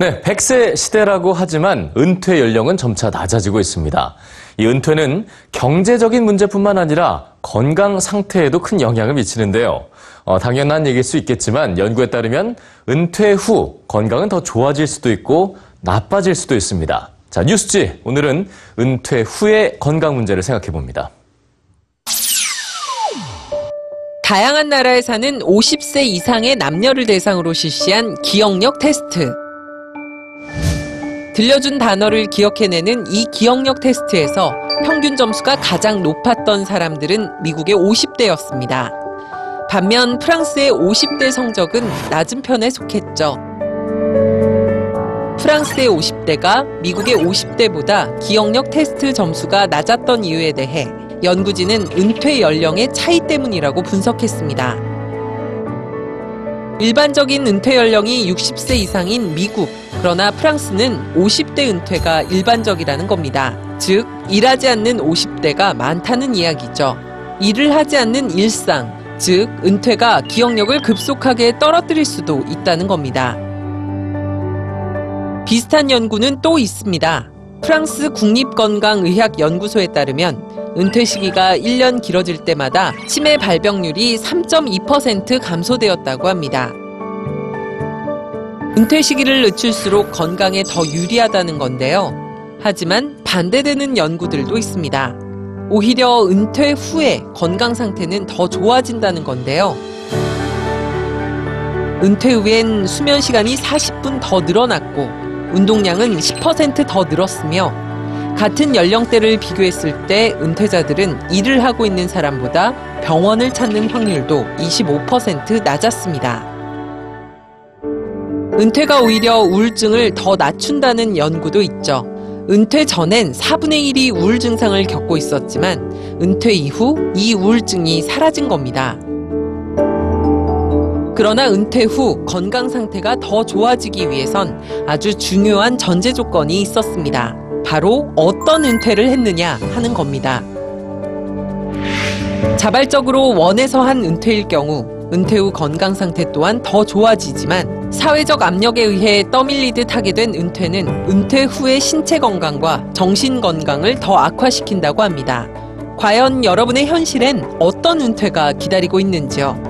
네, 100세 시대라고 하지만 은퇴 연령은 점차 낮아지고 있습니다. 이 은퇴는 경제적인 문제뿐만 아니라 건강 상태에도 큰 영향을 미치는데요. 어, 당연한 얘기일 수 있겠지만 연구에 따르면 은퇴 후 건강은 더 좋아질 수도 있고 나빠질 수도 있습니다. 자, 뉴스지 오늘은 은퇴 후의 건강 문제를 생각해 봅니다. 다양한 나라에 사는 50세 이상의 남녀를 대상으로 실시한 기억력 테스트. 들려준 단어를 기억해내는 이 기억력 테스트에서 평균 점수가 가장 높았던 사람들은 미국의 50대였습니다. 반면 프랑스의 50대 성적은 낮은 편에 속했죠. 프랑스의 50대가 미국의 50대보다 기억력 테스트 점수가 낮았던 이유에 대해 연구진은 은퇴 연령의 차이 때문이라고 분석했습니다. 일반적인 은퇴 연령이 60세 이상인 미국, 그러나 프랑스는 50대 은퇴가 일반적이라는 겁니다. 즉, 일하지 않는 50대가 많다는 이야기죠. 일을 하지 않는 일상, 즉, 은퇴가 기억력을 급속하게 떨어뜨릴 수도 있다는 겁니다. 비슷한 연구는 또 있습니다. 프랑스 국립건강의학연구소에 따르면 은퇴 시기가 1년 길어질 때마다 치매 발병률이 3.2% 감소되었다고 합니다. 은퇴 시기를 늦출수록 건강에 더 유리하다는 건데요. 하지만 반대되는 연구들도 있습니다. 오히려 은퇴 후에 건강 상태는 더 좋아진다는 건데요. 은퇴 후엔 수면 시간이 40분 더 늘어났고 운동량은 10%더 늘었으며 같은 연령대를 비교했을 때 은퇴자들은 일을 하고 있는 사람보다 병원을 찾는 확률도 25% 낮았습니다. 은퇴가 오히려 우울증을 더 낮춘다는 연구도 있죠. 은퇴 전엔 4분의 1이 우울 증상을 겪고 있었지만 은퇴 이후 이 우울증이 사라진 겁니다. 그러나 은퇴 후 건강 상태가 더 좋아지기 위해선 아주 중요한 전제 조건이 있었습니다. 바로 어떤 은퇴를 했느냐 하는 겁니다. 자발적으로 원해서 한 은퇴일 경우 은퇴 후 건강 상태 또한 더 좋아지지만 사회적 압력에 의해 떠밀리듯 하게 된 은퇴는 은퇴 후의 신체 건강과 정신 건강을 더 악화시킨다고 합니다. 과연 여러분의 현실엔 어떤 은퇴가 기다리고 있는지요?